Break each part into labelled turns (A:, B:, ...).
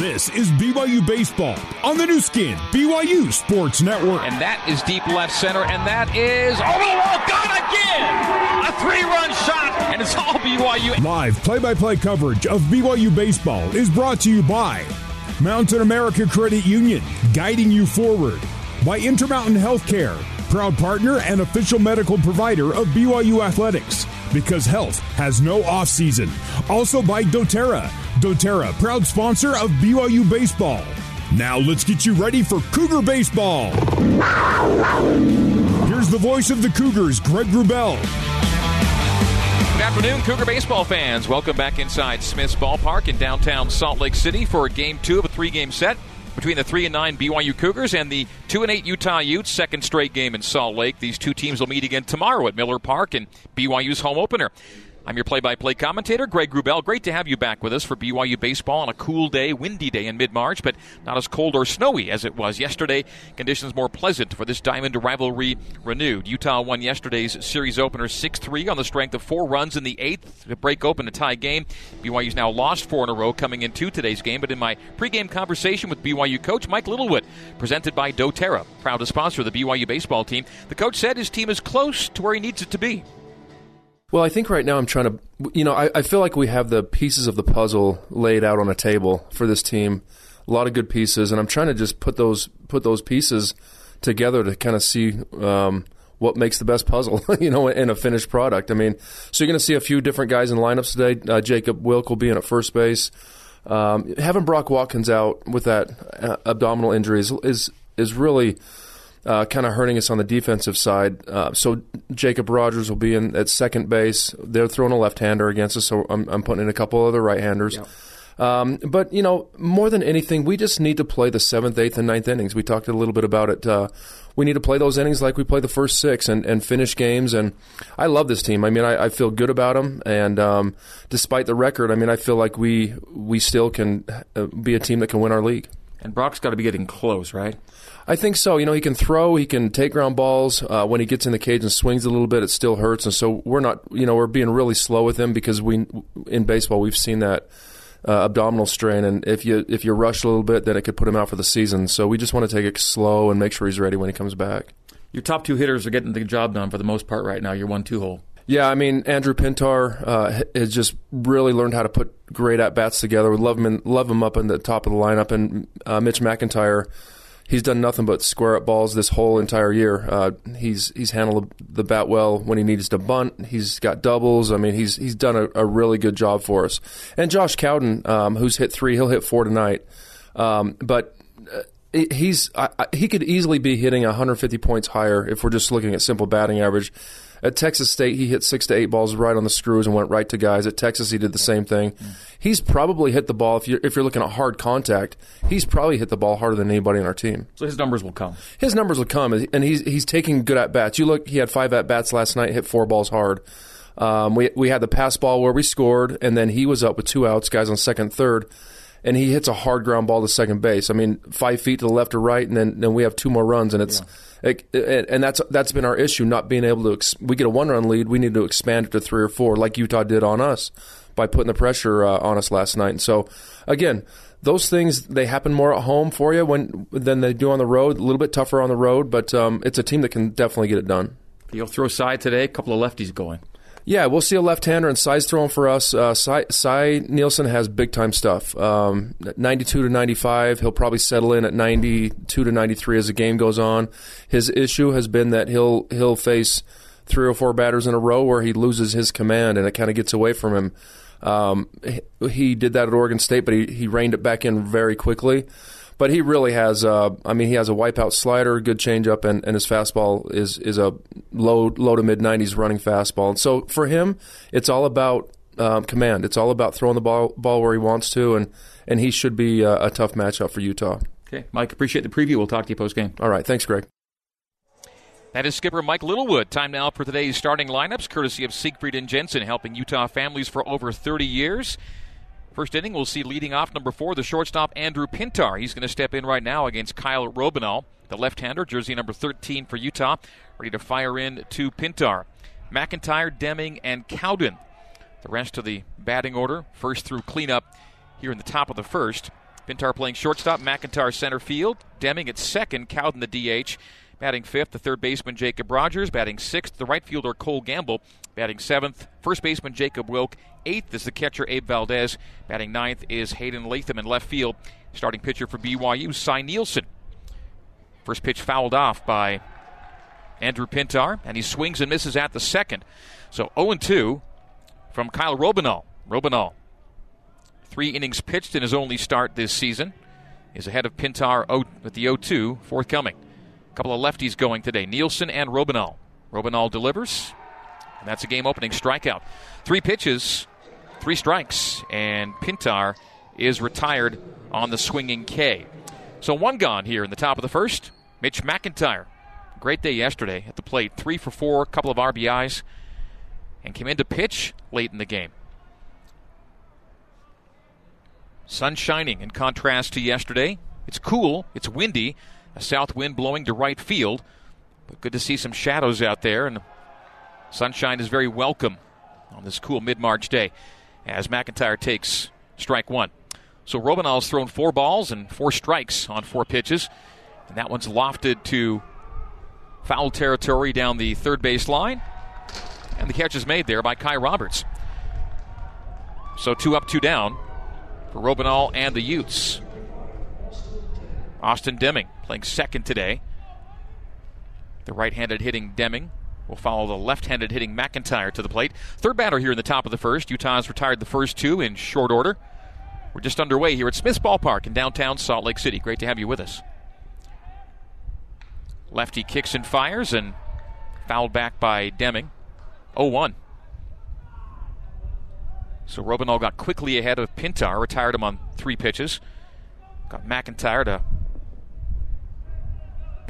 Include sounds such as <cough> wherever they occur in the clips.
A: This is BYU Baseball on the Nu Skin, BYU Sports Network.
B: And that is deep left center, and that is over the wall, gone again! A three run shot, and it's all BYU.
A: Live play by play coverage of BYU Baseball is brought to you by Mountain America Credit Union, guiding you forward, by Intermountain Healthcare, proud partner and official medical provider of BYU Athletics, because health has no off season. Also by doTERRA. doTERRA, proud sponsor of BYU Baseball. Now let's get you ready for Cougar Baseball. Here's the voice of the Cougars, Greg Wrubell.
B: Good afternoon, Cougar baseball fans. Welcome back inside Smith's Ballpark in downtown Salt Lake City for game two of a three-game set between the three and nine BYU Cougars and the two and eight Utah Utes. Second straight game in Salt Lake. These two teams will meet again tomorrow at Miller Park in BYU's home opener. I'm your play by play commentator, Greg Wrubell. Great to have you back with us for BYU baseball on a cool day, windy day in mid March, but not as cold or snowy as it was yesterday. Conditions more pleasant for this diamond rivalry renewed. Utah won yesterday's series opener 6 3 on the strength of four runs in the eighth to break open a tie game. BYU's now lost four in a row coming into today's game, but in my pregame conversation with BYU coach Mike Littlewood, presented by doTERRA, proud to sponsor the BYU baseball team, the coach said his team is close to where he needs it to be.
C: Well, I think right now I'm trying to, you know, I, I, feel like we have the pieces of the puzzle laid out on a table for this team. A lot of good pieces, and I'm trying to just put those put those pieces together to kind of see um, what makes the best puzzle, <laughs> you know, in a finished product. I mean, so you're going to see a few different guys in lineups today. Uh, Jacob Wilk will be in at first base. Um, having Brock Watkins out with that uh, abdominal injury is is, is really uh, kind of hurting us on the defensive side. Uh, so Jacob Rogers will be in at second base. They're throwing a left-hander against us, so I'm, I'm putting in a couple other right-handers. Yep. Um, but you know, more than anything, we just need to play the seventh, eighth, and ninth innings. We talked a little bit about it. Uh, we need to play those innings like we play the first six and, and finish games. And I love this team. I mean, I, I feel good about them. And um, despite the record, I mean, I feel like we we still can uh, be a team that can win our league.
B: And Brock's got to be getting close, right?
C: I think so. You know, he can throw, he can take ground balls. Uh, when he gets in the cage and swings a little bit, it still hurts. And so we're not, you know, we're being really slow with him because we, in baseball, we've seen that uh, abdominal strain, and if you if you rush a little bit, then it could put him out for the season. So we just want to take it slow and make sure he's ready when he comes back.
B: Your top two hitters are getting the job done for the most part right now. Your one-two hole.
C: Yeah, I mean Andrew Pintar uh, has just really learned how to put great at bats together. We love him, in, love him up in the top of the lineup, and uh, Mitch McIntyre he's done nothing but square up balls this whole entire year. Uh, he's he's handled the bat well when he needs to bunt. He's got doubles. I mean, he's he's done a, a really good job for us. And Josh Cowden, um, who's hit three, he'll hit four tonight. Um, but he's I, I, he could easily be hitting 150 points higher if we're just looking at simple batting average. At Texas State, he hit six to eight balls right on the screws and went right to guys. At Texas, he did the same thing. He's probably hit the ball if you're if you're looking at hard contact. He's probably hit the ball harder than anybody on our team.
B: So his numbers will come.
C: His numbers will come, and he's he's taking good at bats. You look, he had five at bats last night, hit four balls hard. Um, we we had the pass ball where we scored, and then he was up with two outs, guys on second, third and he hits a hard ground ball to second base. I mean, five feet to the left or right, and then, then we have two more runs, and it's yeah. it, and that's that's been our issue, not being able to. Ex- we get a one run lead, we need to expand it to three or four, like Utah did on us by putting the pressure uh, on us last night. And so, again, those things they happen more at home for you when than they do on the road. A little bit tougher on the road, but um, it's a team that can definitely get it done.
B: You'll throw side today. A couple of lefties going.
C: Yeah, we'll see a left-hander and Cy's throwing for us. Uh, Cy Nielsen has big-time stuff. Um, 92 to 95, he'll probably settle in at 92 to 93 as the game goes on. His issue has been that he'll he'll face three or four batters in a row where he loses his command and it kind of gets away from him. Um, he did that at Oregon State, but he, he reined it back in very quickly but he really has. Uh, I mean, he has a wipeout slider, good changeup, and, and his fastball is is a low low to mid nineties running fastball. And so for him, it's all about um, command. It's all about throwing the ball ball where he wants to, and and he should be a, a tough matchup for Utah.
B: Okay, Mike, appreciate the preview. We'll talk to you post game.
C: All right, thanks, Greg.
B: That is skipper Mike Littlewood. Time now for today's starting lineups, courtesy of Siegfried and Jensen, helping Utah families for over 30 years. First inning, we'll see leading off number four, the shortstop Andrew Pintar. He's going to step in right now against Kyle Robineau, the left-hander, jersey number 13 for Utah, ready to fire in to Pintar. McIntyre, Deming, and Cowden. The rest of the batting order, first through cleanup here in the top of the first. Pintar playing shortstop, McIntyre center field, Deming at second, Cowden the DH. Batting fifth, the third baseman Jacob Rogers. Batting sixth, the right fielder Cole Gamble. Batting seventh, first baseman Jacob Wilk. Eighth is the catcher Abe Valdez. Batting ninth is Hayden Latham in left field. Starting pitcher for BYU, Cy Nielsen. First pitch fouled off by Andrew Pintar, and he swings and misses at the second. So 0 2 from Kyle Robinall. Robinall, three innings pitched in his only start this season, is ahead of Pintar oh, with the 0 2 forthcoming. Couple of lefties going today Nielsen and Robinall. Robinall delivers, and that's a game opening strikeout. Three pitches, three strikes, and Pintar is retired on the swinging K. So one gone here in the top of the first. Mitch McIntyre. Great day yesterday at the plate. Three for four, couple of RBIs, and came in to pitch late in the game. Sun shining in contrast to yesterday. It's cool, it's windy, a south wind blowing to right field, but good to see some shadows out there, and sunshine is very welcome on this cool mid March day as McIntyre takes strike one. So Robinall's thrown four balls and four strikes on four pitches, and that one's lofted to foul territory down the third base line, and the catch is made there by Kai Roberts. So two up, two down for Robinall and the Utes. Austin Deming playing second today. The right handed hitting Deming will follow the left handed hitting McIntyre to the plate. Third batter here in the top of the first. Utah's retired the first two in short order. We're just underway here at Smith's Ballpark in downtown Salt Lake City. Great to have you with us. Lefty kicks and fires and fouled back by Deming. 0 1. So Robinall got quickly ahead of Pintar, retired him on three pitches. Got McIntyre to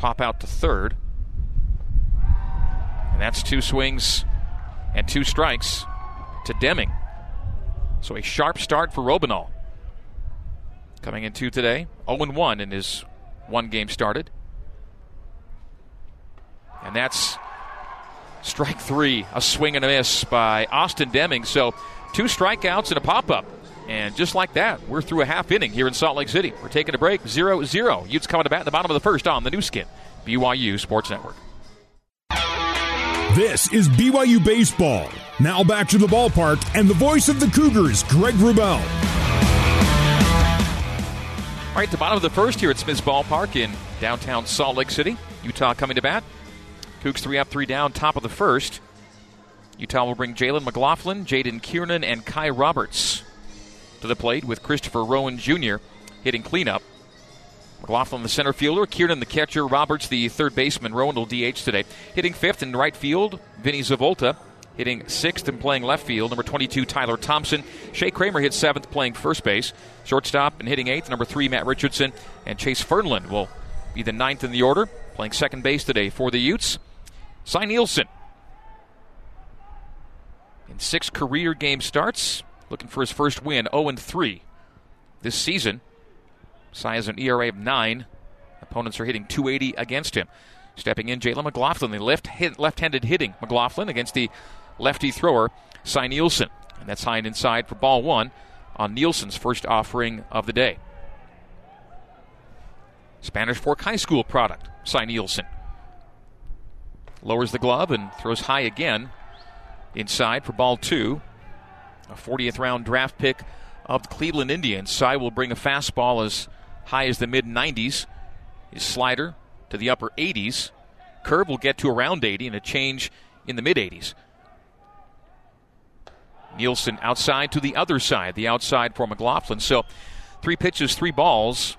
B: pop out to third. And that's two swings and two strikes to Deming. So a sharp start for Robinall. Coming in two today, 0 1 in his one game started. And that's strike three, a swing and a miss by Austin Deming. So Two strikeouts and a pop up. And just like that, we're through a half inning here in Salt Lake City. We're taking a break 0 0. Utes coming to bat in the bottom of the first on the Nu Skin, BYU Sports Network.
A: This is BYU Baseball. Now back to the ballpark and the voice of the Cougars, Greg Wrubell.
B: All right, the bottom of the first here at Smith's Ballpark in downtown Salt Lake City. Utah coming to bat. Cougs three up, three down, top of the first. Utah will bring Jalen McLaughlin, Jaden Kiernan, and Kai Roberts to the plate with Christopher Rowan Jr. hitting cleanup. McLaughlin, the center fielder, Kiernan, the catcher, Roberts, the third baseman. Rowan will DH today. Hitting fifth in right field, Vinny Zavolta. Hitting sixth and playing left field, number 22, Tyler Thompson. Shea Kramer hits seventh, playing first base. Shortstop and hitting eighth, number three, Matt Richardson. And Chase Fernland will be the ninth in the order, playing second base today for the Utes. Cy Nielsen in six career game starts, looking for his first win, 0 3 this season. Cy has an ERA of 9. Opponents are hitting 280 against him. Stepping in, Jalen McLaughlin, the left hit, left-handed hitting McLaughlin against the lefty thrower, Cy Nielsen. And that's high and inside for ball one on Nielsen's first offering of the day. Spanish Fork High School product, Cy Nielsen. Lowers the glove and throws high again inside for ball two. A 40th round draft pick of the Cleveland Indians. Cy will bring a fastball as high as the mid 90s. His slider to the upper 80s. Curve will get to around 80 and a change in the mid 80s. Nielsen outside to the other side, the outside for McLaughlin. So three pitches, three balls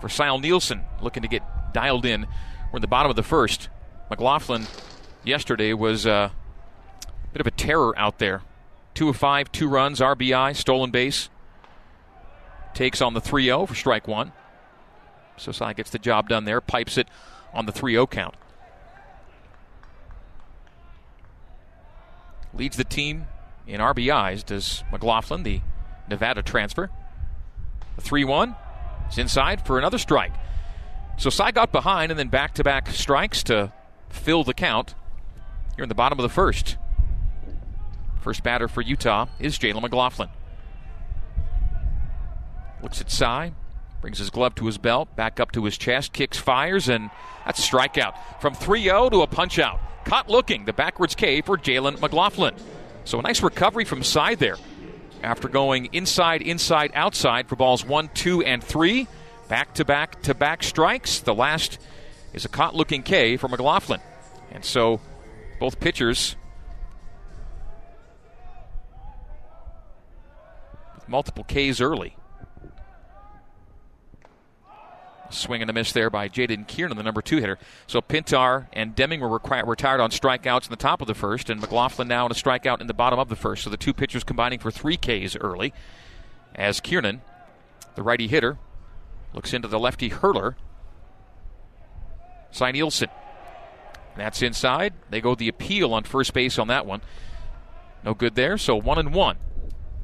B: for Cy Nielsen looking to get dialed in. We're in the bottom of the first. McLaughlin yesterday was uh, a Bit of a terror out there. Two of five, two runs, RBI, stolen base. Takes on the 3 0 for strike one. So Cy gets the job done there, pipes it on the 3 0 count. Leads the team in RBIs, does McLaughlin, the Nevada transfer. The 3 1 is inside for another strike. So Cy got behind and then back to back strikes to fill the count here in the bottom of the first. First batter for Utah is Jalen McLaughlin. Looks at Cy, brings his glove to his belt, back up to his chest, kicks, fires, and that's a strikeout. From 3 0 to a punch out. Caught looking, the backwards K for Jalen McLaughlin. So a nice recovery from Cy there. After going inside, inside, outside for balls 1, 2, and 3. Back to back to back strikes. The last is a caught looking K for McLaughlin. And so both pitchers multiple Ks early. Swing and a miss there by Jaden Kiernan, the number two hitter. So Pintar and Deming were retired on strikeouts in the top of the first, and McLaughlin now on a strikeout in the bottom of the first. So the two pitchers combining for three Ks early. As Kiernan, the righty hitter, looks into the lefty hurler, Cy Nielsen. That's inside. They go the appeal on first base on that one. No good there. So one and one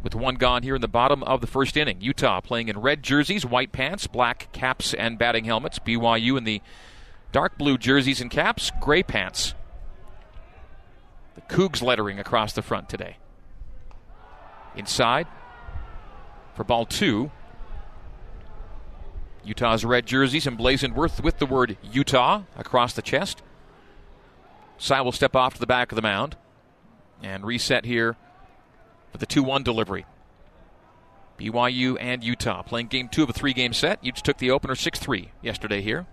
B: with one gone here in the bottom of the first inning. Utah playing in red jerseys, white pants, black caps, and batting helmets. BYU in the dark blue jerseys and caps, gray pants. The Cougs lettering across the front today. Inside for ball two. Utah's red jerseys emblazoned with, the word Utah across the chest. Cy will step off to the back of the mound and reset here for the 2 1 delivery. BYU and Utah playing game two of a three game set. Utes took the opener 6 3 yesterday here.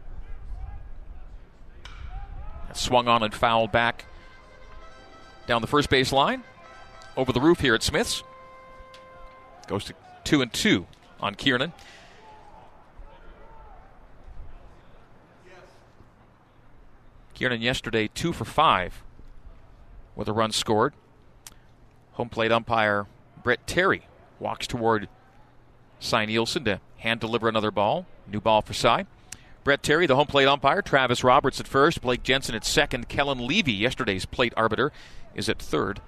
B: Swung on and fouled back down the first base line. Over the roof here at Smith's. Goes to 2 and 2 on Kiernan. Kiernan yesterday 2 for 5 with a run scored. Home plate umpire Brett Terry walks toward Cy Nielsen to hand deliver another ball. New ball for Cy. Brett Terry, the home plate umpire. Travis Roberts at first. Blake Jensen at second. Kellen Levy, yesterday's plate arbiter, is at third.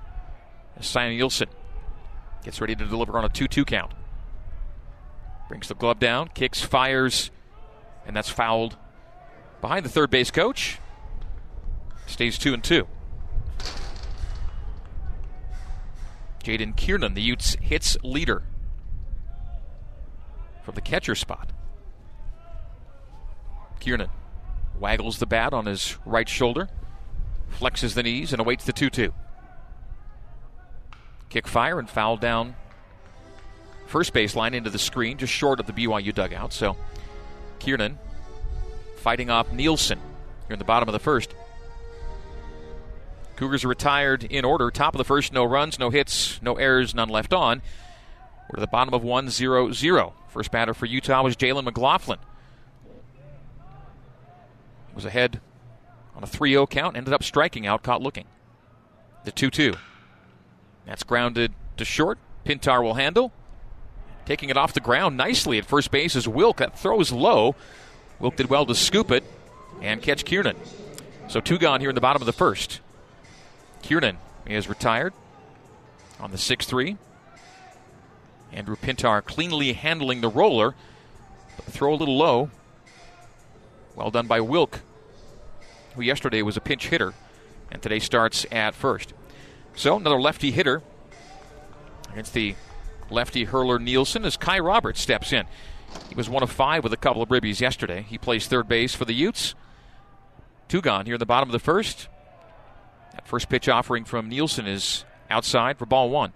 B: Cy Nielsen gets ready to deliver on a 2 2 count. Brings the glove down, kicks, fires, and that's fouled behind the third base coach. Stays 2 and 2. Jaden Kiernan, the Utes hits leader from the catcher spot. Kiernan waggles the bat on his right shoulder, flexes the knees, and awaits the 2 2. Kick fire and foul down first baseline into the screen, just short of the BYU dugout. So Kiernan fighting off Nielsen here in the bottom of the first. Cougars retired in order. Top of the first, no runs, no hits, no errors, none left on. We're to the bottom of 1 0 0. First batter for Utah was Jalen McLaughlin. Was ahead on a 3 0 count, ended up striking out, caught looking. The 2 2. That's grounded to short. Pintar will handle. Taking it off the ground nicely at first base is Wilk. That throws low. Wilk did well to scoop it and catch Kiernan. So two gone here in the bottom of the first. Kiernan is retired on the 6 3. Andrew Pintar cleanly handling the roller, but throw a little low. Well done by Wilk, who yesterday was a pinch hitter and today starts at first. So another lefty hitter against the lefty hurler Nielsen as Kai Roberts steps in. He was one of five with a couple of ribbies yesterday. He plays third base for the Utes. Two gone here in the bottom of the first. First pitch offering from Nielsen is outside for ball one.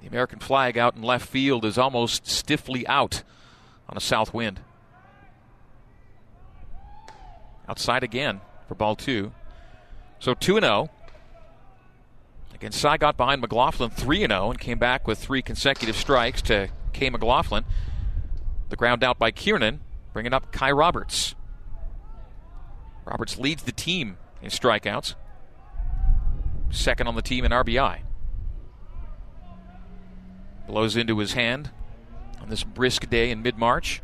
B: The American flag out in left field is almost stiffly out on a south wind. Outside again for ball two. So 2 0. Again, Cy got behind McLaughlin 3 0 and came back with three consecutive strikes to K. McLaughlin. The ground out by Kiernan. Bringing up Kai Roberts. Roberts leads the team in strikeouts, second on the team in RBI. Blows into his hand on this brisk day in mid March.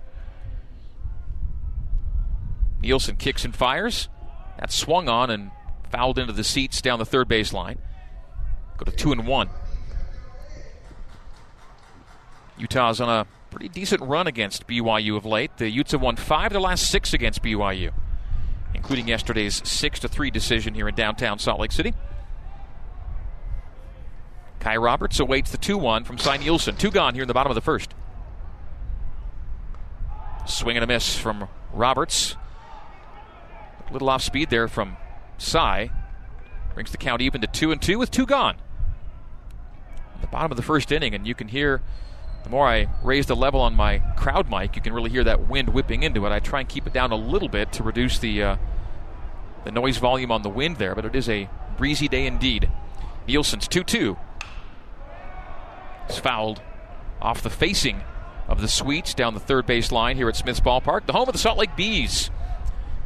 B: Nielsen kicks and fires. That swung on and fouled into the seats down the third base line. Go to two and one. Utah's on a pretty decent run against BYU of late. The Utes have won five of the last six against BYU, including yesterday's six to three decision here in downtown Salt Lake City. Kai Roberts awaits the 2 1 from Cy Nielsen. Two gone here in the bottom of the first. Swing and a miss from Roberts. A little off speed there from Cy. Brings the count even to 2 and 2 with two gone. the bottom of the first inning, and you can hear the more I raise the level on my crowd mic, you can really hear that wind whipping into it. I try and keep it down a little bit to reduce the uh, the noise volume on the wind there, but it is a breezy day indeed. Nielsen's 2 2. It's fouled off the facing of the suites down the third base line here at Smith's Ballpark, the home of the Salt Lake Bees.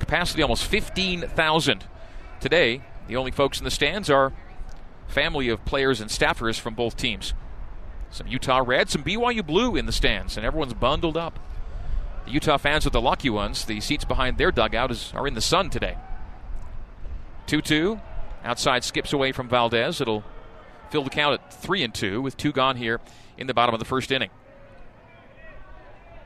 B: Capacity almost 15,000. Today, the only folks in the stands are family of players and staffers from both teams. Some Utah red, some BYU blue in the stands, and everyone's bundled up. The Utah fans are the lucky ones. The seats behind their dugout is, are in the sun today. 2 2. Outside skips away from Valdez. It'll fill the count at 3 and 2 with two gone here in the bottom of the first inning.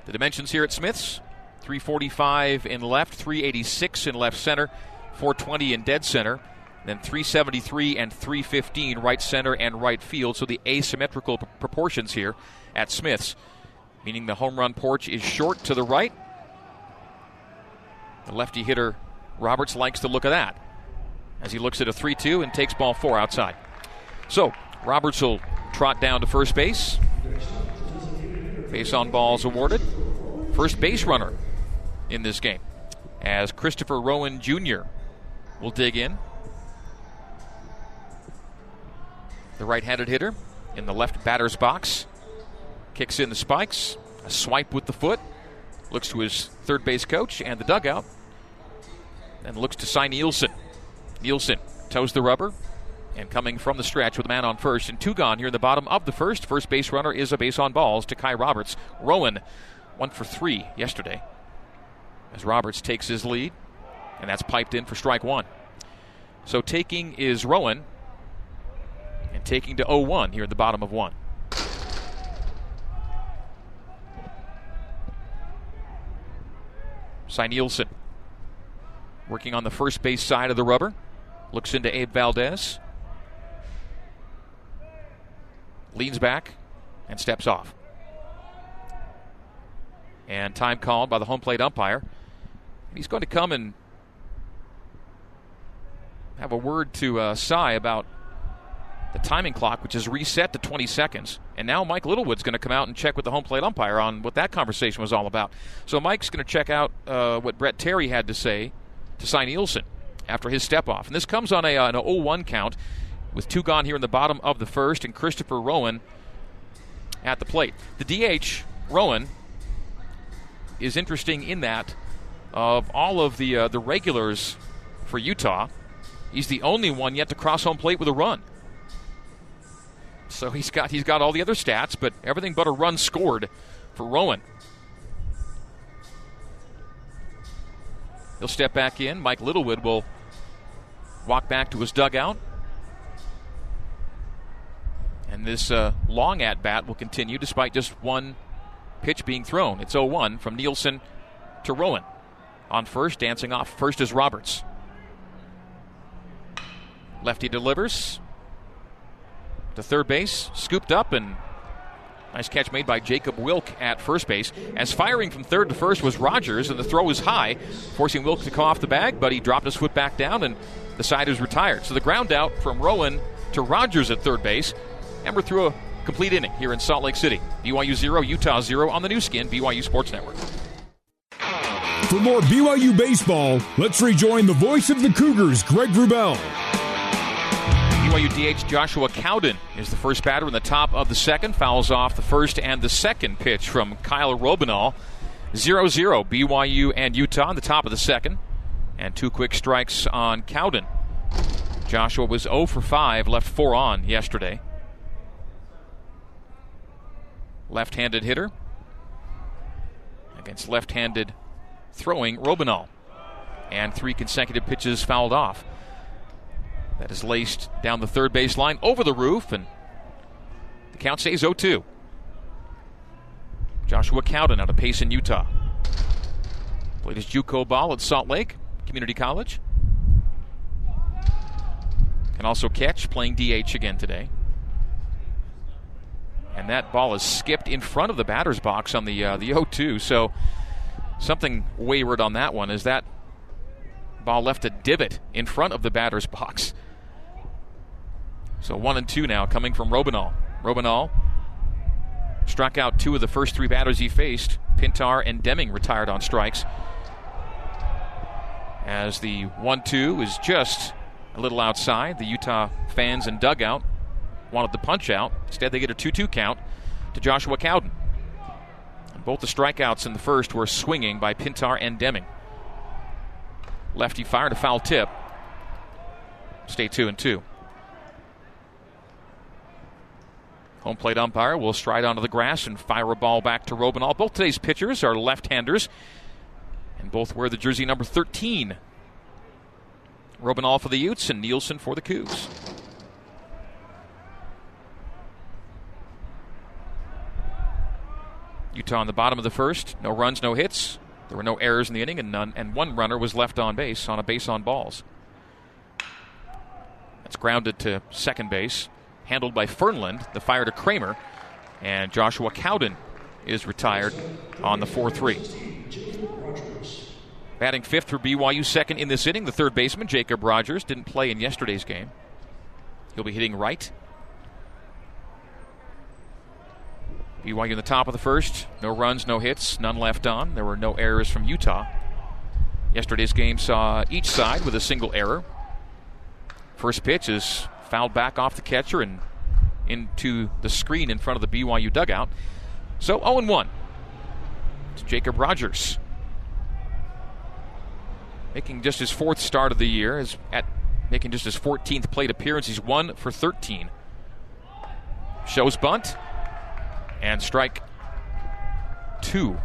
B: The dimensions here at Smith's 345 in left, 386 in left center, 420 in dead center, then 373 and 315 right center and right field. So the asymmetrical p- proportions here at Smith's, meaning the home run porch is short to the right. The lefty hitter Roberts likes the look of that as he looks at a 3 2 and takes ball four outside. So Roberts will trot down to first base. Base on balls awarded. First base runner in this game as Christopher Rowan Jr. will dig in. The right handed hitter in the left batter's box kicks in the spikes, a swipe with the foot, looks to his third base coach and the dugout, and looks to sign Nielsen. Nielsen toes the rubber, and coming from the stretch with a man on first and two gone here in the bottom of the first. First base runner is a base on balls to Kai Roberts. Rowan, one for three yesterday. As Roberts takes his lead, and that's piped in for strike one. So taking is Rowan, taking to 0 1 here in the bottom of one. Cy Nielsen working on the first base side of the rubber. Looks into Abe Valdez. Leans back and steps off. And time called by the home plate umpire. He's going to come and have a word to uh, Cy about the timing clock, which is reset to 20 seconds. And now Mike Littlewood's going to come out and check with the home plate umpire on what that conversation was all about. So Mike's going to check out uh, what Brett Terry had to say to Cy Nielsen after his step off. And this comes on a, uh, an 0 1 count with two gone here in the bottom of the first and Christopher Rowan at the plate. The DH, Rowan, is interesting in that of all of the, uh, the regulars for Utah, he's the only one yet to cross home plate with a run. So he's got he's got all the other stats, but everything but a run scored for Rowan. He'll step back in. Mike Littlewood will walk back to his dugout. And this uh, long at bat will continue despite just one pitch being thrown. It's 0 1 from Nielsen to Rowan. On first, dancing off. First is Roberts. Lefty delivers to third base, scooped up, and nice catch made by Jacob Wilk at first base. As firing from third to first was Rogers, and the throw was high, forcing Wilk to come off the bag, but he dropped his foot back down, and the side is retired. So the ground out from Rowan to Rogers at third base, and we're through a complete inning here in Salt Lake City. BYU 0, Utah 0 on the Nu Skin, BYU Sports Network.
A: For more BYU baseball, let's rejoin the voice of the Cougars, Greg Wrubell.
B: BYU DH Joshua Cowden is the first batter in the top of the second. Fouls off the first and the second pitch from Kyle Robanal. 0 0 BYU and Utah in the top of the second. And two quick strikes on Cowden. Joshua was 0 for 5, left 4 on yesterday. Left handed hitter against left handed throwing Robanal. And three consecutive pitches fouled off. That is laced down the third base line over the roof, and the count stays 0 2. Joshua Cowden out of Payson, Utah. Played his Juco ball at Salt Lake Community College. Can also catch, playing DH again today. And that ball is skipped in front of the batter's box on the uh, the 0-2. So something wayward on that one. Is that ball left a divot in front of the batter's box? So one and two now coming from Robinal. Robinal struck out two of the first three batters he faced. Pintar and Deming retired on strikes. As the 1 2 is just a little outside, the Utah fans and dugout wanted the punch out. Instead, they get a 2 2 count to Joshua Cowden. Both the strikeouts in the first were swinging by Pintar and Deming. Lefty fired a foul tip. Stay 2 and 2. Home plate umpire will stride onto the grass and fire a ball back to Robinal. Both today's pitchers are left handers, and both wear the jersey number 13. Robinal for the Utes and Nielsen for the Cougs. Utah on the bottom of the first. No runs, no hits. There were no errors in the inning, and none. And one runner was left on base on a base on balls. That's grounded to second base handled by Fernland. The fire to Kramer. And Joshua Cowden is retired on the 4 3. Batting fifth for BYU, second in this inning, the third baseman, Jacob Rogers, didn't play in yesterday's game. He'll be hitting right. BYU in the top of the first. No runs, no hits, none left on. There were no errors from Utah. Yesterday's game saw each side with a single error. First pitch is fouled back off the catcher and into the screen in front of the BYU dugout. So 0 1. It's Jacob Rogers. Making just his fourth start of the year, is at making just his 14th plate appearance. He's one for 13. Shows bunt and strike two.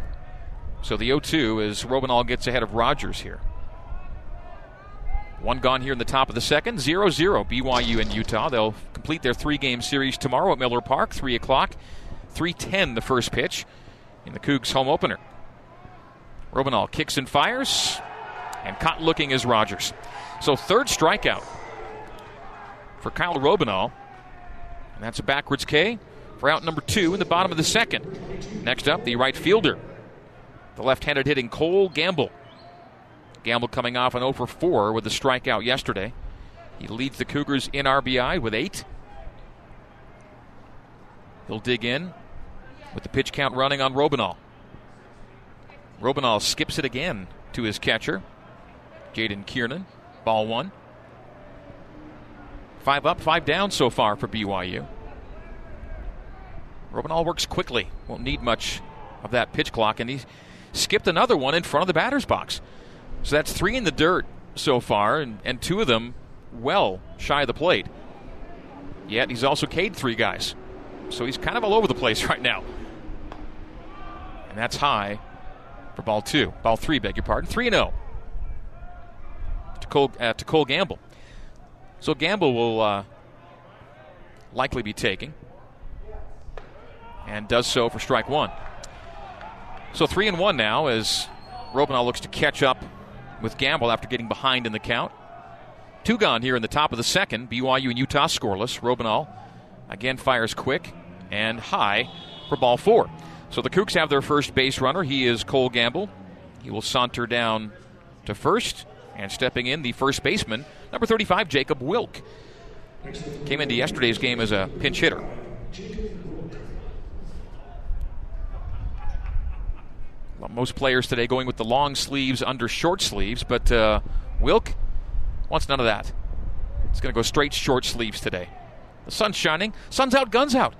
B: So the 0 2 is Robinal gets ahead of Rogers here. One gone here in the top of the second. 0 0 BYU and Utah. They'll complete their three game series tomorrow at Miller Park, 3 o'clock. 310 the first pitch in the Cougs home opener. Robinal kicks and fires, and caught looking is Rogers. So third strikeout for Kyle Robinal. And that's a backwards K for out number two in the bottom of the second. Next up, the right fielder. The left handed hitting Cole Gamble. Gamble coming off an 0 for 4 with a strikeout yesterday. He leads the Cougars in RBI with eight. He'll dig in with the pitch count running on Robinal. Robinal skips it again to his catcher, Jaden Kiernan. Ball one. Five up, five down so far for BYU. Robinal works quickly. Won't need much of that pitch clock, and he skipped another one in front of the batter's box. So that's three in the dirt so far, and, and two of them well shy of the plate. Yet he's also K'd three guys. So he's kind of all over the place <laughs> right now. And that's high for ball two. Ball three, beg your pardon. 3 0 to Cole, uh, to Cole Gamble. So Gamble will uh, likely be taking and does so for strike one. So three and one now as Robinal looks to catch up with Gamble after getting behind in the count. Two gone here in the top of the second. BYU and Utah scoreless. Robinal again fires quick and high for ball four. So the Cougs have their first base runner. He is Cole Gamble. He will saunter down to first and stepping in the first baseman, number 35, Jacob Wilk. Came into yesterday's game as a pinch hitter. Most players today going with the long sleeves under short sleeves, but uh, Wilk wants none of that. It's going to go straight short sleeves today. The sun's shining. Sun's out, guns out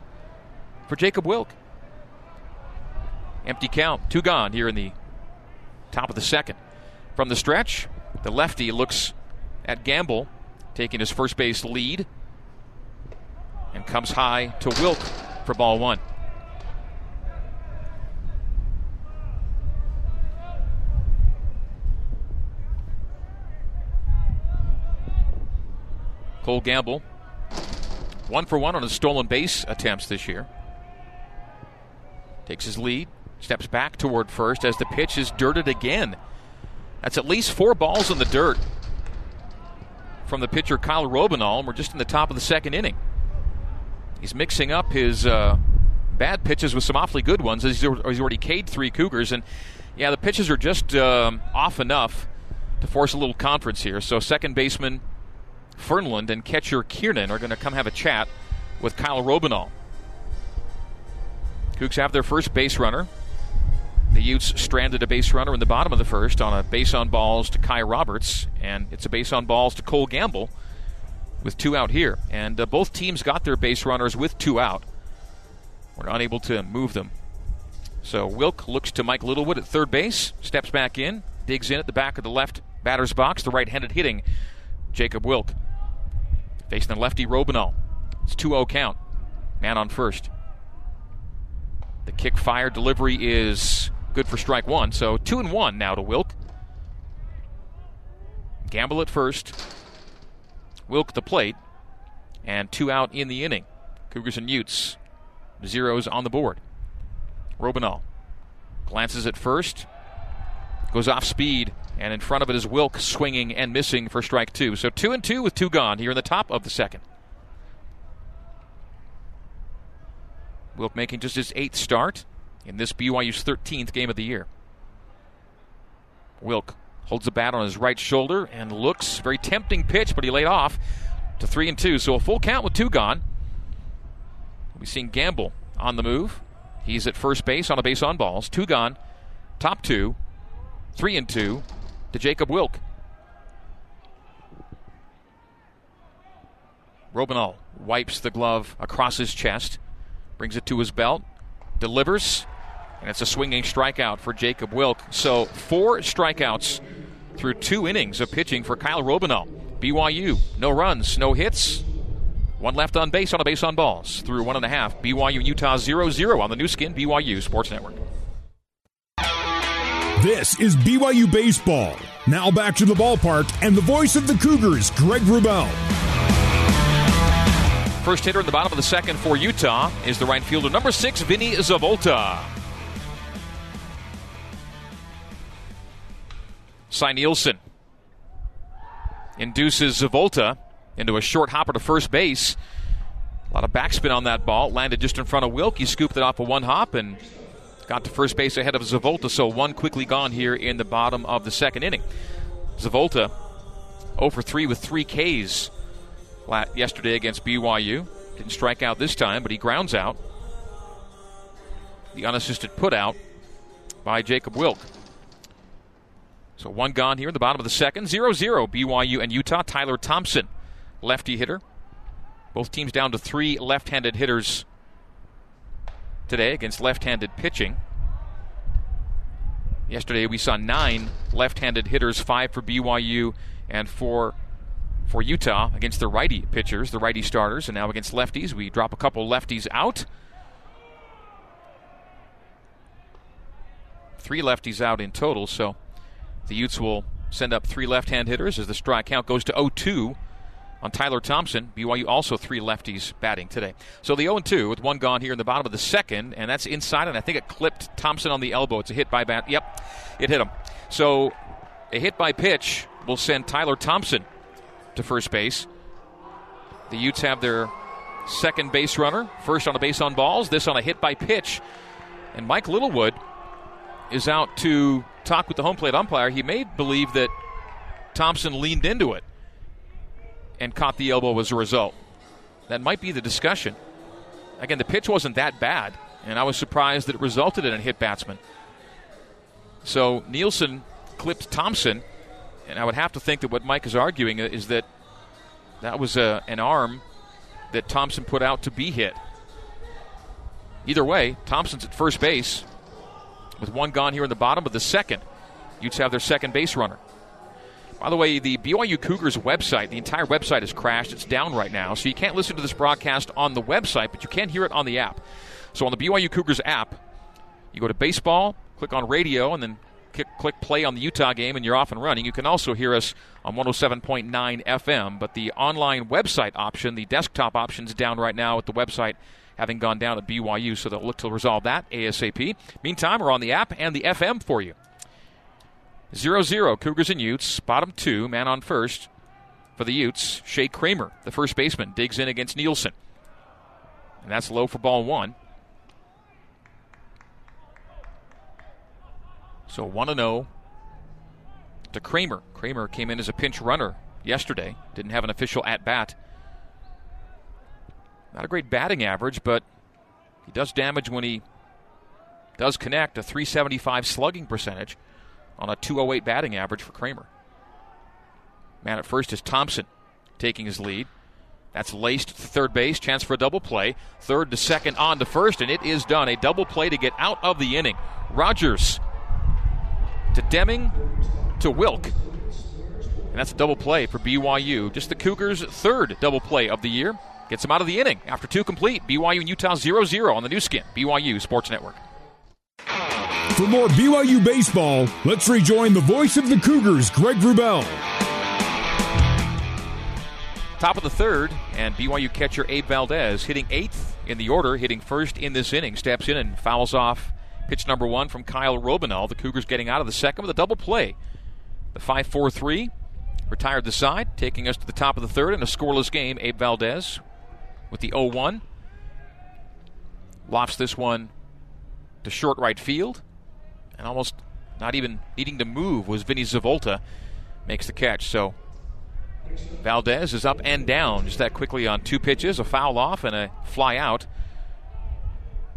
B: for Jacob Wilk. Empty count. Two gone here in the top of the second. From the stretch, the lefty looks at Gamble, taking his first base lead, and comes high to Wilk for ball one. Cole Gamble, one for one on his stolen base attempts this year. Takes his lead, steps back toward first as the pitch is dirted again. That's at least four balls in the dirt from the pitcher Kyle Robinal, and we're just in the top of the second inning. He's mixing up his uh, bad pitches with some awfully good ones. He's already K'd three Cougars, and yeah, the pitches are just um, off enough to force a little conference here. So second baseman Fernland and catcher Kiernan are going to come have a chat with Kyle Robineau. Cougs have their first base runner. The Utes stranded a base runner in the bottom of the first on a base on balls to Kai Roberts, and it's a base on balls to Cole Gamble with two out here. And uh, both teams got their base runners with two out. We're unable to move them. So Wilk looks to Mike Littlewood at third base, steps back in, digs in at the back of the left batter's box, the right handed hitting Jacob Wilk. Facing the lefty Robineau. It's 2 0 count. Man on first. The kick fire delivery is good for strike one, so 2 and 1 now to Wilk. Gamble at first. Wilk the plate. And two out in the inning. Cougars and Utes zeros on the board. Robineau glances at first, goes off speed, and in front of it is Wilk swinging and missing for strike two. So two and two with two gone here in the top of the second. Wilk making just his eighth start in this BYU's 13th game of the year. Wilk holds the bat on his right shoulder and looks very tempting pitch, but he laid off to three and two. So a full count with two gone. We've seen Gamble on the move. He's at first base on a base on balls. Two gone. Top two. Three and two to Jacob Wilk. Robineau wipes the glove across his chest, brings it to his belt, delivers, and it's a swinging strikeout for Jacob Wilk. So four strikeouts through two innings of pitching for Kyle Robineau. BYU, no runs, no hits, one left on base on a base on balls through one and a half. BYU Utah 0 0 on the Nu Skin BYU Sports Network.
A: This is BYU Baseball. Now back to the ballpark and the voice of the Cougars, Greg Wrubell.
B: First hitter in the bottom of the second for Utah is the right fielder, number six, Vinny Zavolta. Cy Nielsen induces Zavolta into a short hopper to first base. A lot of backspin on that ball. Landed just in front of Wilkie, scooped it off a one hop and got to first base ahead of Zavolta. So one quickly gone here in the bottom of the second inning. Zavolta 0 for 3 with three Ks yesterday against BYU. Didn't strike out this time, but he grounds out. The unassisted put out by Jacob Wilk. So one gone here in the bottom of the second. 0 0 BYU and Utah. Tyler Thompson lefty hitter. Both teams down to three left handed hitters today against left handed pitching. Yesterday we saw nine left handed hitters, five for BYU and four for Utah against the righty pitchers, the righty starters, and now against lefties. We drop a couple lefties out. Three lefties out in total, so the Utes will send up three left hand hitters as the strike count goes to 0 2 on Tyler Thompson. BYU also three lefties batting today. So the 0 2 with one gone here in the bottom of the second, and that's inside, and I think it clipped Thompson on the elbow. It's a hit by bat. Yep, it hit him. So a hit by pitch will send Tyler Thompson to first base. The Utes have their second base runner, first on a base on balls, this on a hit by pitch. And Mike Littlewood is out to talk with the home plate umpire. He may believe that Thompson leaned into it and caught the elbow as a result. That might be the discussion. Again, the pitch wasn't that bad, and I was surprised that it resulted in a hit batsman. So Nielsen clipped Thompson, and I would have to think that what Mike is arguing is that that was a, an arm that Thompson put out to be hit. Either way, Thompson's at first base with one gone here in the bottom of the second. Utes have their second base runner. By the way, the BYU Cougars website, the entire website has crashed. It's down right now, so you can't listen to this broadcast on the website, but you can hear it on the app. So on the BYU Cougars app, you go to baseball, click on radio, and then click, click play on the Utah game, and you're off and running. You can also hear us on 107.9 FM, but the online website option, the desktop option, is down right now with the website having gone down at BYU, so they'll look to resolve that ASAP. Meantime, we're on the app and the FM for you. 0 0, Cougars and Utes, bottom two, man on first for the Utes. Shea Kramer, the first baseman, digs in against Nielsen. And that's low for ball one. So 1 0 to Kramer. Kramer came in as a pinch runner yesterday, didn't have an official at bat. Not a great batting average, but he does damage when he does connect, a 375 slugging percentage on a 208 batting average for Kramer. Man at first is Thompson taking his lead. That's laced to third base, chance for a double play. Third to second, on to first, and it is done. A double play to get out of the inning. Rogers to Deming to Wilk. And that's a double play for BYU. Just the Cougars' third double play of the year. Gets them out of the inning after two complete. BYU and Utah 0 0 on the Nu Skin, BYU Sports Network.
A: For more BYU baseball, let's rejoin the voice of the Cougars, Greg Wrubell.
B: Top of the third, and BYU catcher Abe Valdez hitting eighth in the order, hitting first in this inning, steps in and fouls off pitch number one from Kyle Robeniol. The Cougars getting out of the second with a double play. The 5 4 3 retired the side, taking us to the top of the third in a scoreless game. Abe Valdez with the 0 1. Lofts this one to short right field, and almost not even needing to move was Vinny Zavolta makes the catch. So Valdez is up and down just that quickly on two pitches, a foul off and a fly out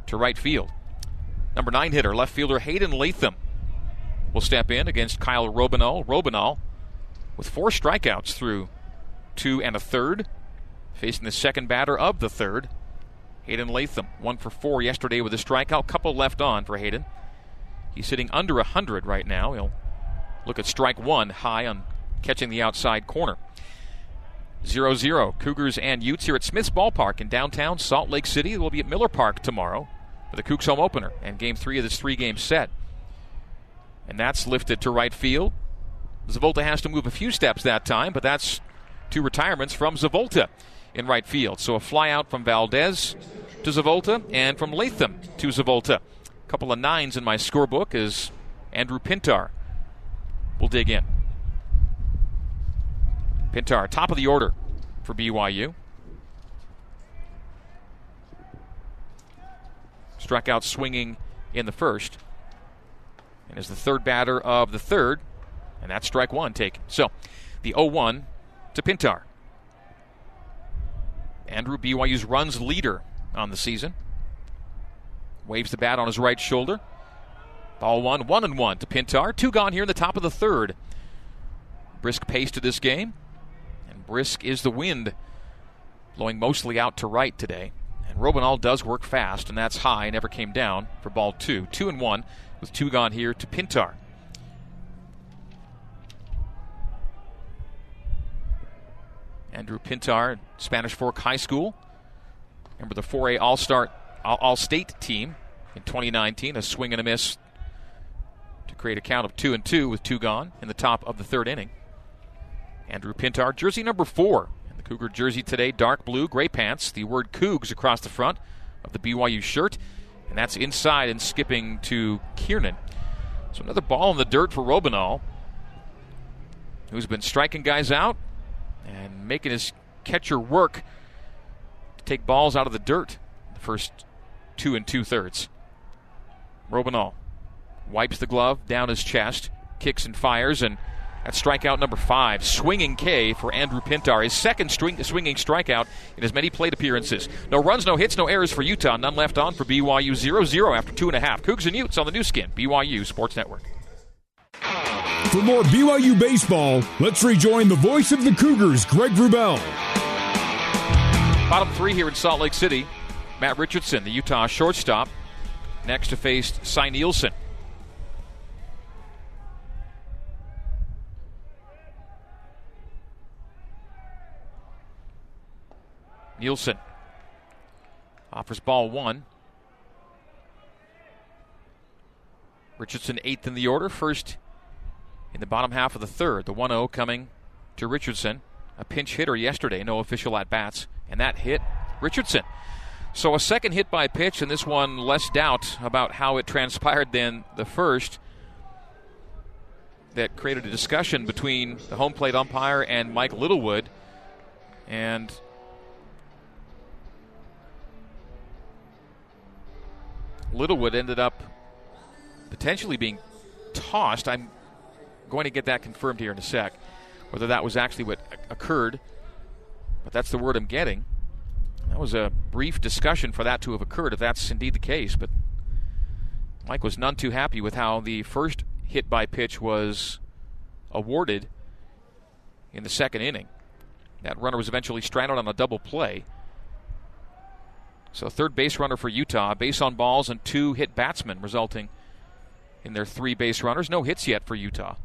B: to right field. Number nine hitter, left fielder Hayden Latham will step in against Kyle Robeniol. Robeniol with four strikeouts through two and a third, facing the second batter of the third. Hayden Latham, one for four yesterday with a strikeout, couple left on for Hayden. He's sitting under 100 right now. He'll look at strike one high on catching the outside corner. 0 0. Cougars and Utes here at Smith's Ballpark in downtown Salt Lake City. We'll be at Miller Park tomorrow for the Cougs home opener and game three of this three game set. And that's lifted to right field. Zavolta has to move a few steps that time, but that's two retirements from Zavolta in right field. So a fly out from Valdez to Zavolta and from Latham to Zavolta. Couple of nines in my scorebook is Andrew Pintar We'll dig in. Pintar, top of the order for BYU. Struck out swinging in the first. And is the third batter of the third. And that's strike one taken. So the 0 1 to Pintar. Andrew, BYU's runs leader on the season. Waves the bat on his right shoulder. Ball one, one and one to Pintar. Two gone here in the top of the third. Brisk pace to this game. And brisk is the wind blowing mostly out to right today. And Robeniol does work fast, and that's high, never came down for ball two. Two and one with two gone here to Pintar. Andrew Pintar, Spanish Fork High School. Remember the 4A All Star All State team in 2019, a swing and a miss to create a count of two and two with two gone in the top of the third inning. Andrew Pintar, jersey number four. And the Cougar jersey today, dark blue, gray pants, the word Cougs across the front of the BYU shirt. And that's inside and skipping to Kiernan. So another ball in the dirt for Robeniol, who's been striking guys out and making his catcher work to take balls out of the dirt the first two and two thirds. Robeniol wipes the glove down his chest, kicks and fires, and that's strikeout number five. Swinging K for Andrew Pintar, his second string, swinging strikeout in as many plate appearances. No runs, no hits, no errors for Utah. None left on for BYU 0 0 after two and a half. Cougs and Utes on the Nu Skin, BYU Sports Network.
A: For more BYU baseball, let's rejoin the voice of the Cougars, Greg Wrubell.
B: Bottom three here in Salt Lake City. Matt Richardson, the Utah shortstop, next to face Cy Nielsen. Nielsen offers ball one. Richardson eighth in the order, first in the bottom half of the third. The 1 0 coming to Richardson. A pinch hitter yesterday, no official at bats, and that hit Richardson. So a second hit by pitch, and this one less doubt about how it transpired than the first. That created a discussion between the home plate umpire and Mike Littlewood. And Littlewood ended up potentially being tossed. I'm going to get that confirmed here in a sec, whether that was actually what occurred. But that's the word I'm getting. That was a brief discussion for that to have occurred, if that's indeed the case. But Mike was none too happy with how the first hit by pitch was awarded in the second inning. That runner was eventually stranded on a double play. So, third base runner for Utah, base on balls and two hit batsmen, resulting in their three base runners. No hits yet for Utah.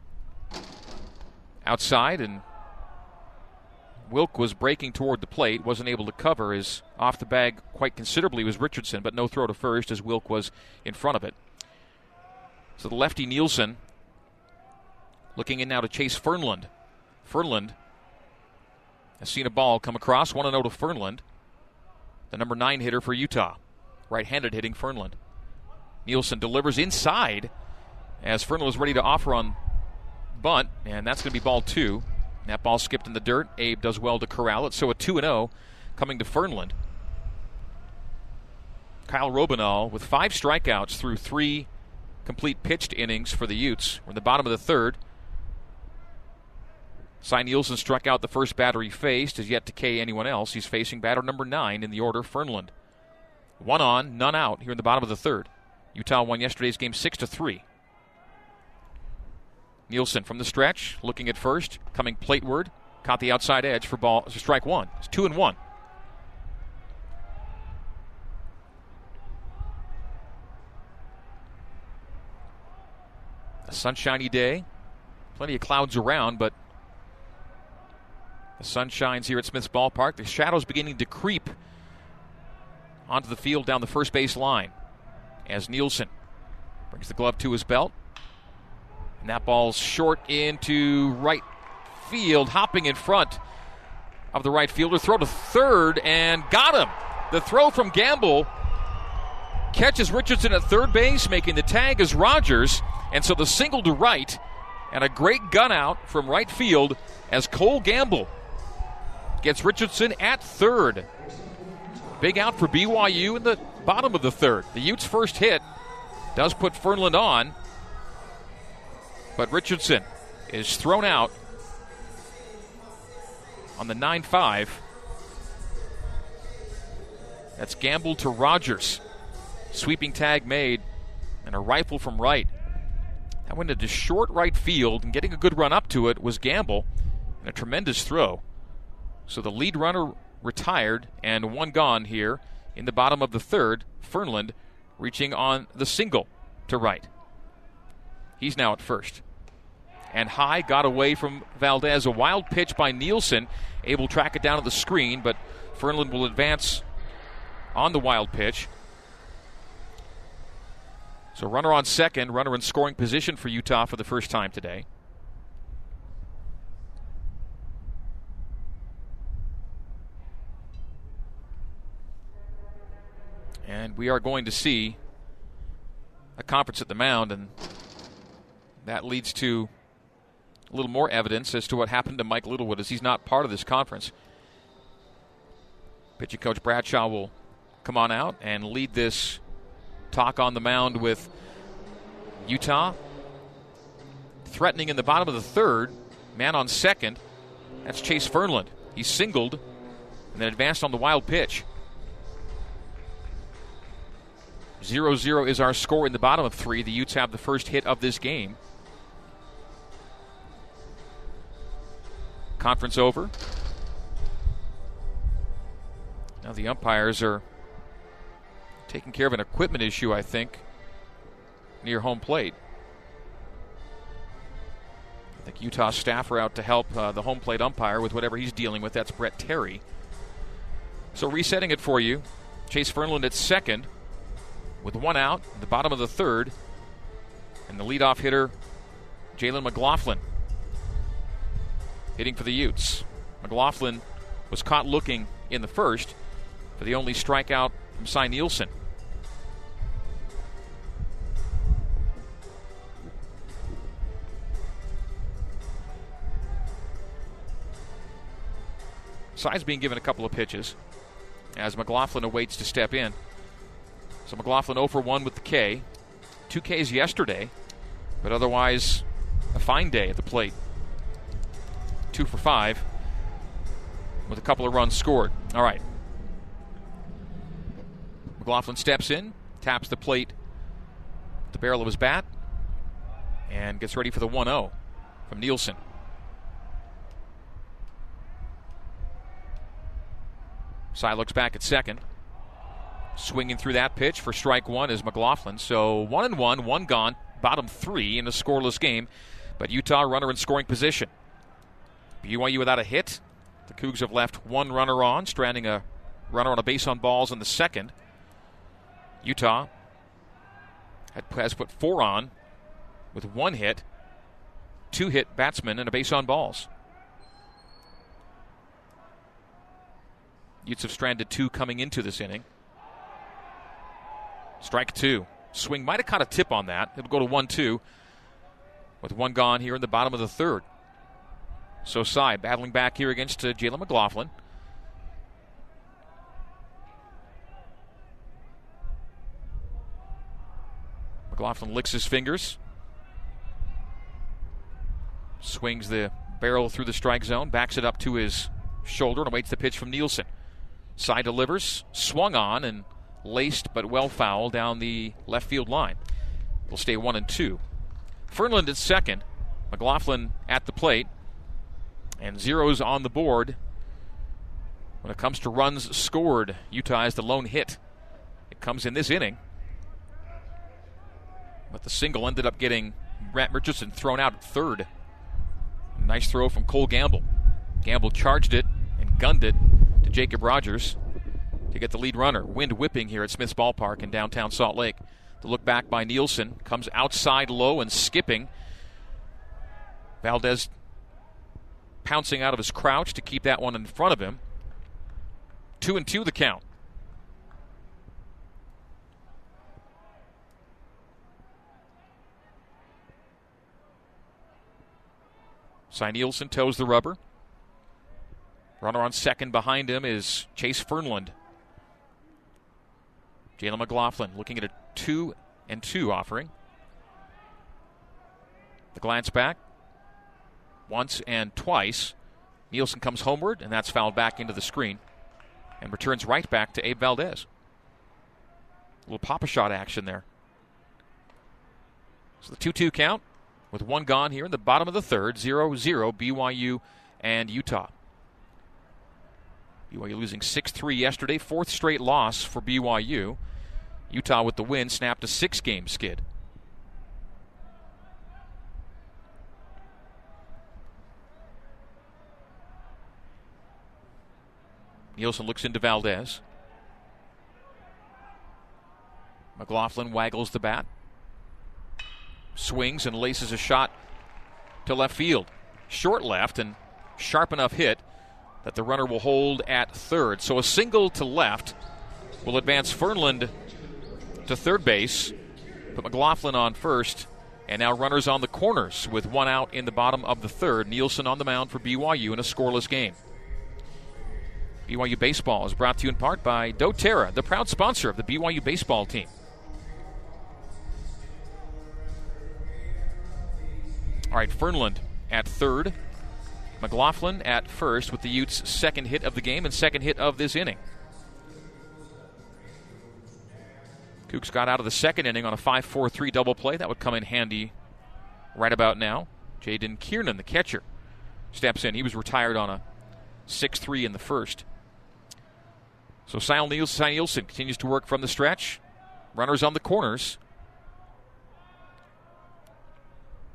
B: Outside, and Wilk was breaking toward the plate, wasn't able to cover. His off the bag quite considerably was Richardson, but no throw to first as Wilk was in front of it. So the lefty Nielsen looking in now to chase Fernland. Fernland has seen a ball come across, 1 0 to Fernland, the number 9 hitter for Utah. Right handed hitting Fernland. Nielsen delivers inside as Fernland is ready to offer on bunt, and that's going to be ball two. That ball skipped in the dirt. Abe does well to corral it, so a 2 0 coming to Fernland. Kyle Robeniol with five strikeouts through three complete pitched innings for the Utes. We're in the bottom of the third. Cy Nielsen struck out the first batter he faced, has yet to K anyone else. He's facing batter number nine in the order, Fernland. One on, none out here in the bottom of the third. Utah won yesterday's game six to three. Nielsen from the stretch, looking at first, coming plateward, caught the outside edge for ball strike one. It's two and one. A sunshiny day, plenty of clouds around, but the sun shines here at Smith's Ballpark. The shadows beginning to creep onto the field down the first base line as Nielsen brings the glove to his belt. And that ball's short into right field, hopping in front of the right fielder. Throw to third and got him. The throw from Gamble catches Richardson at third base, making the tag as Rogers. And so the single to right and a great gun out from right field as Cole Gamble gets Richardson at third. Big out for BYU in the bottom of the third. The Utes' first hit does put Fernland on, but Richardson is thrown out on the 9 5. That's Gamble to Rogers. Sweeping tag made, and a rifle from right. That went into short right field, and getting a good run up to it was Gamble, and a tremendous throw. So the lead runner retired and one gone here in the bottom of the third. Fernland reaching on the single to right. He's now at first. And high got away from Valdez. A wild pitch by Nielsen, able to track it down at the screen, but Fernland will advance on the wild pitch. So runner on second, runner in scoring position for Utah for the first time today. And we are going to see a conference at the mound, and that leads to a little more evidence as to what happened to Mike Littlewood, as he's not part of this conference. Pitching coach Bradshaw will come on out and lead this talk on the mound with Utah. Threatening in the bottom of the third, man on second. That's Chase Fernland. He singled and then advanced on the wild pitch. 0 0 is our score in the bottom of three. The Utes have the first hit of this game. Conference over. Now the umpires are taking care of an equipment issue, I think, near home plate. I think Utah staff are out to help uh, the home plate umpire with whatever he's dealing with. That's Brett Terry. So resetting it for you. Chase Fernland at second with one out, the bottom of the third, and the leadoff hitter, Jalen McLaughlin, hitting for the Utes. McLaughlin was caught looking in the first for the only strikeout from Cy Nielsen. Cy's being given a couple of pitches as McLaughlin awaits to step in. So McLaughlin 0 for 1 with the K. Two Ks yesterday. But otherwise, a fine day at the plate. Two for five with a couple of runs scored. All right. McLaughlin steps in, taps the plate, the barrel of his bat, and gets ready for the 1 0 from Nielsen. Cy looks back at second. Swinging through that pitch for strike one is McLaughlin. So one and one, one gone, bottom three in a scoreless game. But Utah runner in scoring position. BYU without a hit. The Cougs have left one runner on, stranding a runner on a base on balls in the second. Utah has put four on with one hit, two hit batsmen, and a base on balls. Utes have stranded two coming into this inning. Strike two. Swing might have caught a tip on that. It'll go to 1 2 with one gone here in the bottom of the third. So Cy battling back here against uh, Jalen McLaughlin. McLaughlin licks his fingers. Swings the barrel through the strike zone, backs it up to his shoulder, and awaits the pitch from Nielsen. Cy delivers, swung on, and laced but well foul down the left field line. It'll stay one and two. Fernland at second. McLaughlin at the plate. And zeros on the board. When it comes to runs scored, Utah has the lone hit. It comes in this inning. But the single ended up getting Grant Richardson thrown out at third. Nice throw from Cole Gamble. Gamble charged it and gunned it to Jacob Rogers to get the lead runner. Wind whipping here at Smith's Ballpark in downtown Salt Lake. The look back by Nielsen comes outside low and skipping. Valdez pouncing out of his crouch to keep that one in front of him. Two and two the count. Cy Nielsen toes the rubber. Runner on second behind him is Chase Fernland. Jalen McLaughlin looking at a two and two offering. The glance back once and twice. Nielsen comes homeward, and that's fouled back into the screen and returns right back to Abe Valdez. A little Pop-A-Shot action there. So the 2 2 count with one gone here in the bottom of the third 0 0 BYU and Utah. BYU losing 6 3 yesterday, fourth straight loss for BYU. Utah with the win snapped a six game skid. Nielsen looks into Valdez. McLaughlin waggles the bat, swings and laces a shot to left field. Short left and sharp enough hit that the runner will hold at third. So a single to left will advance Fernland to third base, put McLaughlin on first, and now runners on the corners with one out in the bottom of the third. Nielsen on the mound for BYU in a scoreless game. BYU Baseball is brought to you in part by doTERRA, the proud sponsor of the BYU baseball team. All right, Fernland at third. McLaughlin at first with the Utes' second hit of the game and second hit of this inning. Cougs got out of the second inning on a 5 4 3 double play. That would come in handy right about now. Jaden Kiernan, the catcher, steps in. He was retired on a 6 3 in the first. So Cy Nielsen, continues to work from the stretch. Runners on the corners.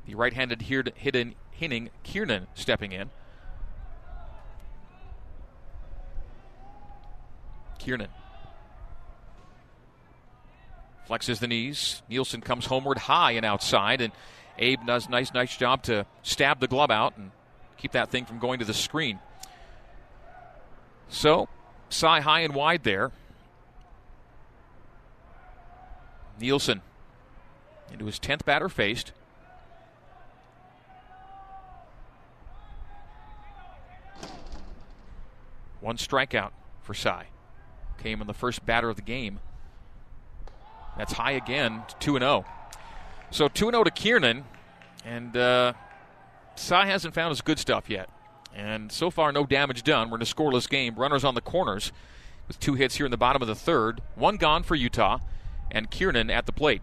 B: The right handed hidden hitting Kiernan stepping in. Kiernan Flexes the knees. Nielsen comes homeward high and outside, and Abe does nice, nice job to stab the glove out and keep that thing from going to the screen. So, Cy high and wide there. Nielsen into his 10th batter faced. One strikeout for Cy. Came in the first batter of the game. That's high again, 2 0. So 2 0 to Kiernan. And uh, Cy hasn't found his good stuff yet. And so far, no damage done. We're in a scoreless game. Runners on the corners with two hits here in the bottom of the third. One gone for Utah, and Kiernan at the plate.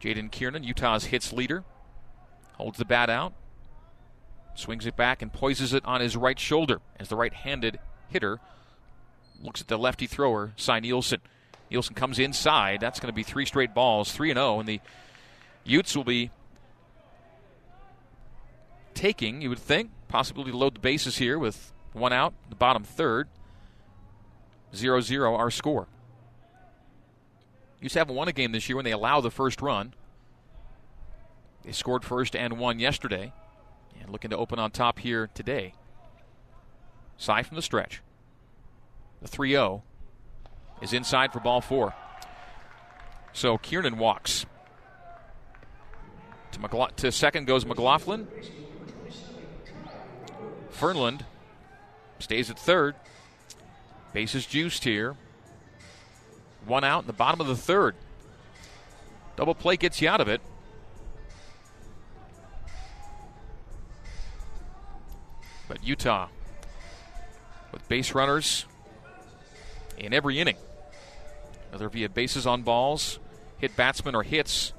B: Jaden Kiernan, Utah's hits leader, holds the bat out, swings it back, and poises it on his right shoulder as the right handed hitter looks at the lefty thrower, Cy Nielsen. Nielsen comes inside. That's going to be three straight balls, 3 and 0, and the Utes will be taking, you would think, possibility to load the bases here with one out, the bottom third. 0 0 our score. Utes haven't won a game this year when they allow the first run. They scored first and won yesterday. And looking to open on top here today. Cy from the stretch. The 3 0 is inside for ball four. So Kiernan walks. To, McLa- to second goes McLaughlin. Fernland stays at third. Bases juiced here. One out in the bottom of the third. Double play gets you out of it. But Utah with base runners in every inning. Whether via bases on balls, hit batsmen, or hits.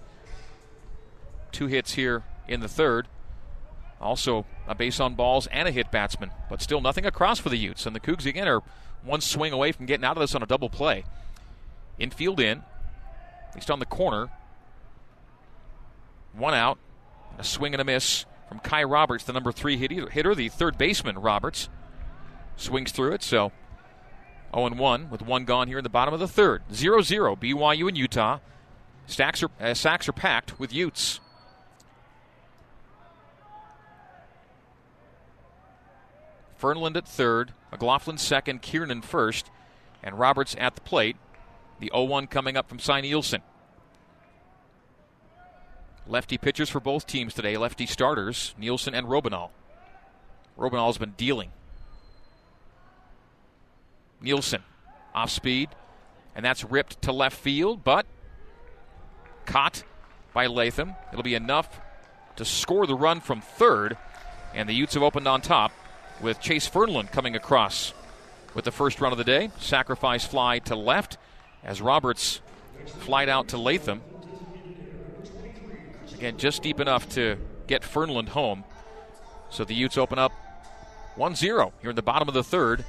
B: Two hits here in the third. Also a base on balls and a hit batsman, but still nothing across for the Utes. And the Cougs again are one swing away from getting out of this on a double play. Infield in, at least on the corner. One out, a swing and a miss from Kai Roberts, the number three hitter, the third baseman Roberts. Swings through it, so 0 1 with one gone here in the bottom of the third. 0 0 BYU and Utah. Stacks are, uh, sacks are packed with Utes. Fernland at third, McLaughlin second, Kiernan first, and Roberts at the plate. The 0 1 coming up from Cy Nielsen. Lefty pitchers for both teams today, lefty starters, Nielsen and Robeniol. Robeniol's been dealing. Nielsen off speed, and that's ripped to left field, but caught by Latham. It'll be enough to score the run from third, and the Utes have opened on top with Chase Fernland coming across with the first run of the day. Sacrifice fly to left as Roberts flied out to Latham. Again, just deep enough to get Fernland home. So the Utes open up 1 0 here in the bottom of the third.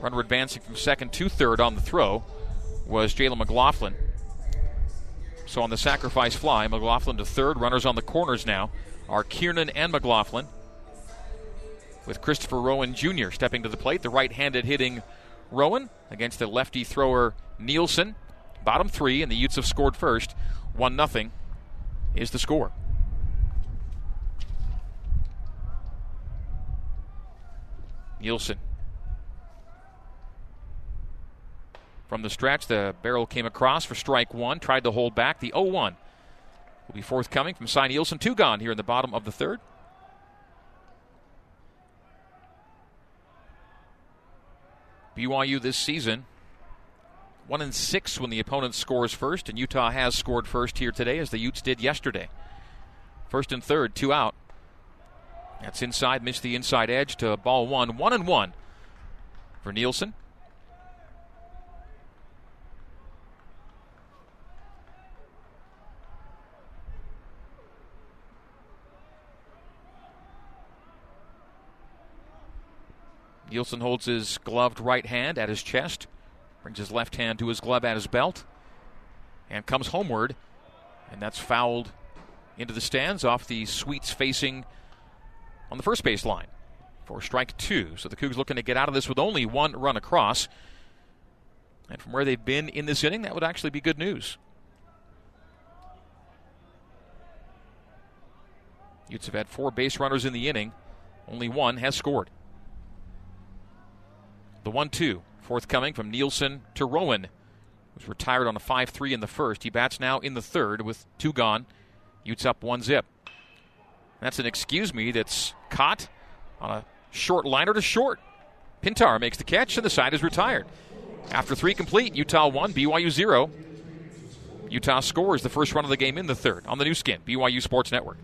B: Runner advancing from second to third on the throw was Jalen McLaughlin. So on the sacrifice fly, McLaughlin to third. Runners on the corners now are Kiernan and McLaughlin. With Christopher Rowan Jr. stepping to the plate, the right handed hitting Rowan against the lefty thrower Nielsen. Bottom three, and the Utes have scored first. 1 0 is the score. Nielsen From the stretch, the barrel came across for strike one, tried to hold back. The 0 1 will be forthcoming from Cy Nielsen. Two gone here in the bottom of the third. BYU this season, one in six when the opponent scores first, and Utah has scored first here today, as the Utes did yesterday. First and third, two out. That's inside, missed the inside edge to ball one. One and one for Nielsen. Nielsen holds his gloved right hand at his chest, brings his left hand to his glove at his belt, and comes homeward. And that's fouled into the stands off the suites facing on the first base line for strike two. So the Cougs looking to get out of this with only one run across. And from where they've been in this inning, that would actually be good news. Utes have had four base runners in the inning. Only one has scored. The 1 2 forthcoming from Nielsen to Rowan, who's retired on a 5 3 in the first. He bats now in the third with two gone. Utes up one zip. That's an excuse me that's caught on a short liner to short. Pintar makes the catch, and the side is retired. After three complete, Utah 1, BYU 0. Utah scores the first run of the game in the third on the Nu Skin, BYU Sports Network.